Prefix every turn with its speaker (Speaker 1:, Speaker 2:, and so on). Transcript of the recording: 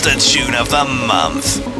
Speaker 1: The
Speaker 2: Tune of the Month.